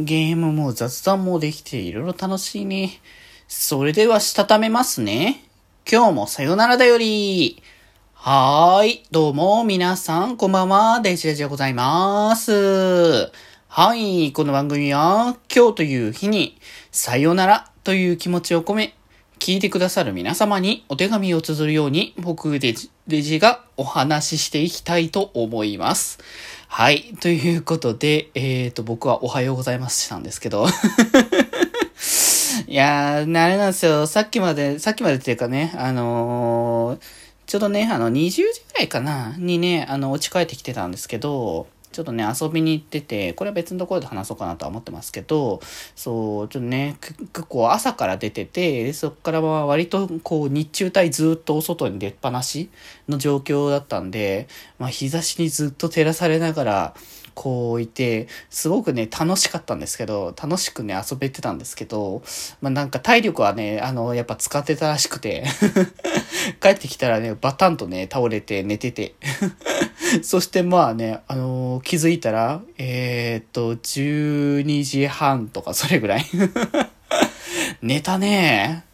ゲームも雑談もできていろいろ楽しいね。それではしたためますね。今日もさよならだより。はーい。どうも、皆さん、こんばんは。デジェジでございます。はい。この番組は、今日という日に、さよならという気持ちを込め、聞いてくださる皆様にお手紙を綴るように、僕デジデジがお話ししていきたいと思います。はい。ということで、えっ、ー、と、僕はおはようございますしたんですけど。いやー、あれなんですよ。さっきまで、さっきまでっていうかね、あのー、ちょうどね、あの、20時ぐらいかな、にね、あの、落ち帰ってきてたんですけど、ちょっとね、遊びに行ってて、これは別のところで話そうかなとは思ってますけど、そう、ちょっとね、結構朝から出てて、そっからは割とこう日中帯ずっとお外に出っ放しの状況だったんで、まあ日差しにずっと照らされながら、こういて、すごくね、楽しかったんですけど、楽しくね、遊べてたんですけど、まあなんか体力はね、あの、やっぱ使ってたらしくて 帰ってきたらね、バタンとね、倒れて寝てて。そしてまあね、あのー、気づいたら、えー、っと、12時半とかそれぐらい 寝たね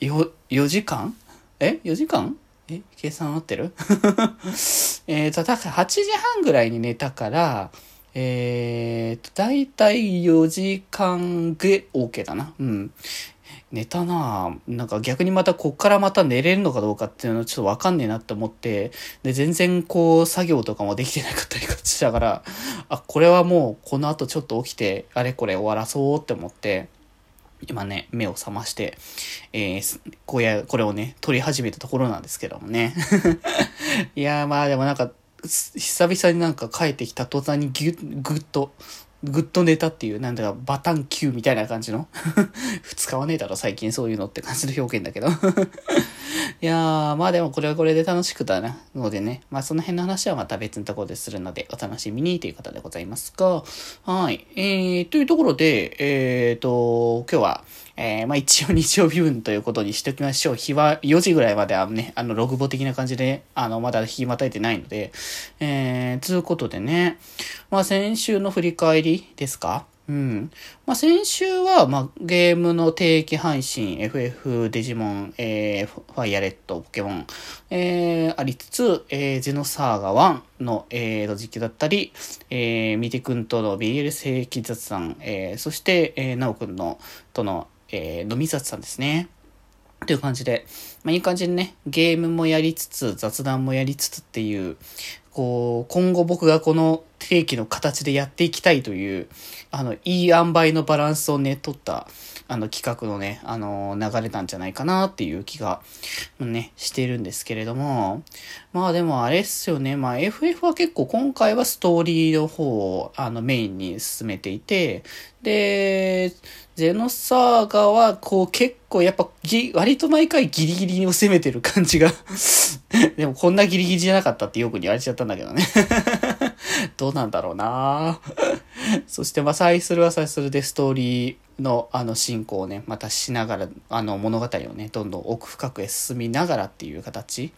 よ、4時間？え ?4 時間？え？計算合ってる？えっと、だから8時半ぐらいに寝たから、えーと、だいたい4時間で OK だな。うん。寝たななんか逆にまたこっからまた寝れるのかどうかっていうのはちょっとわかんねえなって思って、で、全然こう作業とかもできてなかったりしながら、あ、これはもうこの後ちょっと起きて、あれこれ終わらそうって思って、今ね、目を覚まして、えー、こうや、これをね、撮り始めたところなんですけどもね。いやまあでもなんか、久々になんか帰ってきた途端にぎゅぐっと、グッと寝たっていう、なんだかバタンキューみたいな感じの？使わねえだろ最近そういうのって感じの表現だけど。いやー、まあでもこれはこれで楽しくだな。のでね、まあその辺の話はまた別のところでするので、お楽しみにという方でございますが、はい。えー、というところで、えーと、今日は、えー、まあ一応日曜日分ということにしておきましょう。日は4時ぐらいまではね、あの、ログボ的な感じで、あの、まだ日またいてないので、えー、つうことでね、まあ先週の振り返りですかうん。まあ、先週は、まあ、ゲームの定期配信、FF、デジモン、えー、ファイアレット、ポケモン、えー、ありつつ、えー、ゼノサーガ1の、えー、実況だったり、えー、ミテくんとの BL 正規雑談、えー、そして、えー、ナオくんの、との、えー、飲み雑談ですね。という感じで、まあ、いい感じにね、ゲームもやりつつ、雑談もやりつつっていう、こう、今後僕がこの定期の形でやっていきたいという、あの、いい塩梅のバランスをね、取った、あの、企画のね、あの、流れなんじゃないかなっていう気が、ね、してるんですけれども、まあでもあれっすよね、まあ FF は結構今回はストーリーの方を、あの、メインに進めていて、で、ゼノサーガは、こう結構やっぱぎ、割と毎回ギリギリを攻めてる感じが でもこんなギリギリじゃなかったってよく言われちゃったんだけどね。どうなんだろうな。そしてまあ、再するは再するでストーリーのあの進行をね、またしながら、あの物語をね、どんどん奥深くへ進みながらっていう形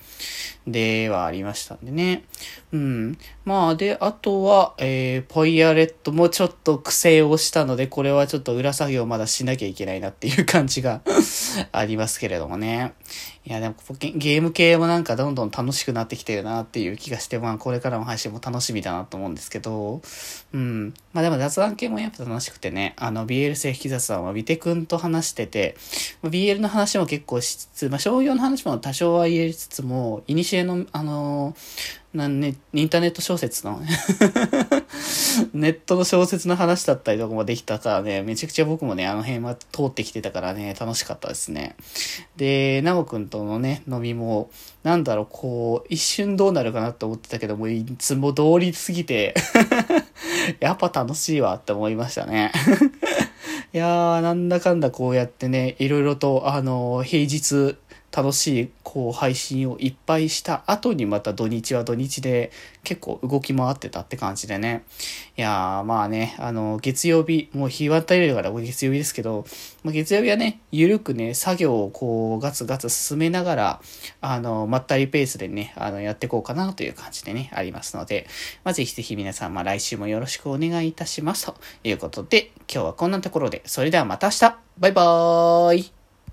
ではありましたんでね。うん。まあ、で、あとは、えー、ポイアレットもちょっと苦戦をしたので、これはちょっと裏作業まだしなきゃいけないなっていう感じが ありますけれどもね。いや、でもゲーム系もなんかどんどん楽しくなってきてるなっていう気がして、まあこれからの配信も楽しみだなと思うんですけど、うん。まあでも雑談系もやっぱ楽しくてね、あの BL 正規雑談はビテ君と話してて、BL の話も結構しつつ、まあ商業の話も多少は言えつつも、イニシエの、あのーなんね、インターネット小説の ネットの小説の話だったりとかもできたからね、めちゃくちゃ僕もね、あの辺は通ってきてたからね、楽しかったですね。で、なおくんとのね、飲みも、なんだろう、こう、一瞬どうなるかなって思ってたけども、いつも通り過ぎて やっぱ楽しいわって思いましたねいやー、なんだかんだこうやってね、いろいろと、あの、平日、楽しい、こう、配信をいっぱいした後にまた土日は土日で結構動き回ってたって感じでね。いやー、まあね、あの、月曜日、もう日渡りだから月曜日ですけど、まあ、月曜日はね、ゆるくね、作業をこう、ガツガツ進めながら、あの、まったりペースでね、あの、やっていこうかなという感じでね、ありますので、まあ、ぜひぜひ皆さん、まあ、来週もよろしくお願いいたします。ということで、今日はこんなところで、それではまた明日バイバーイ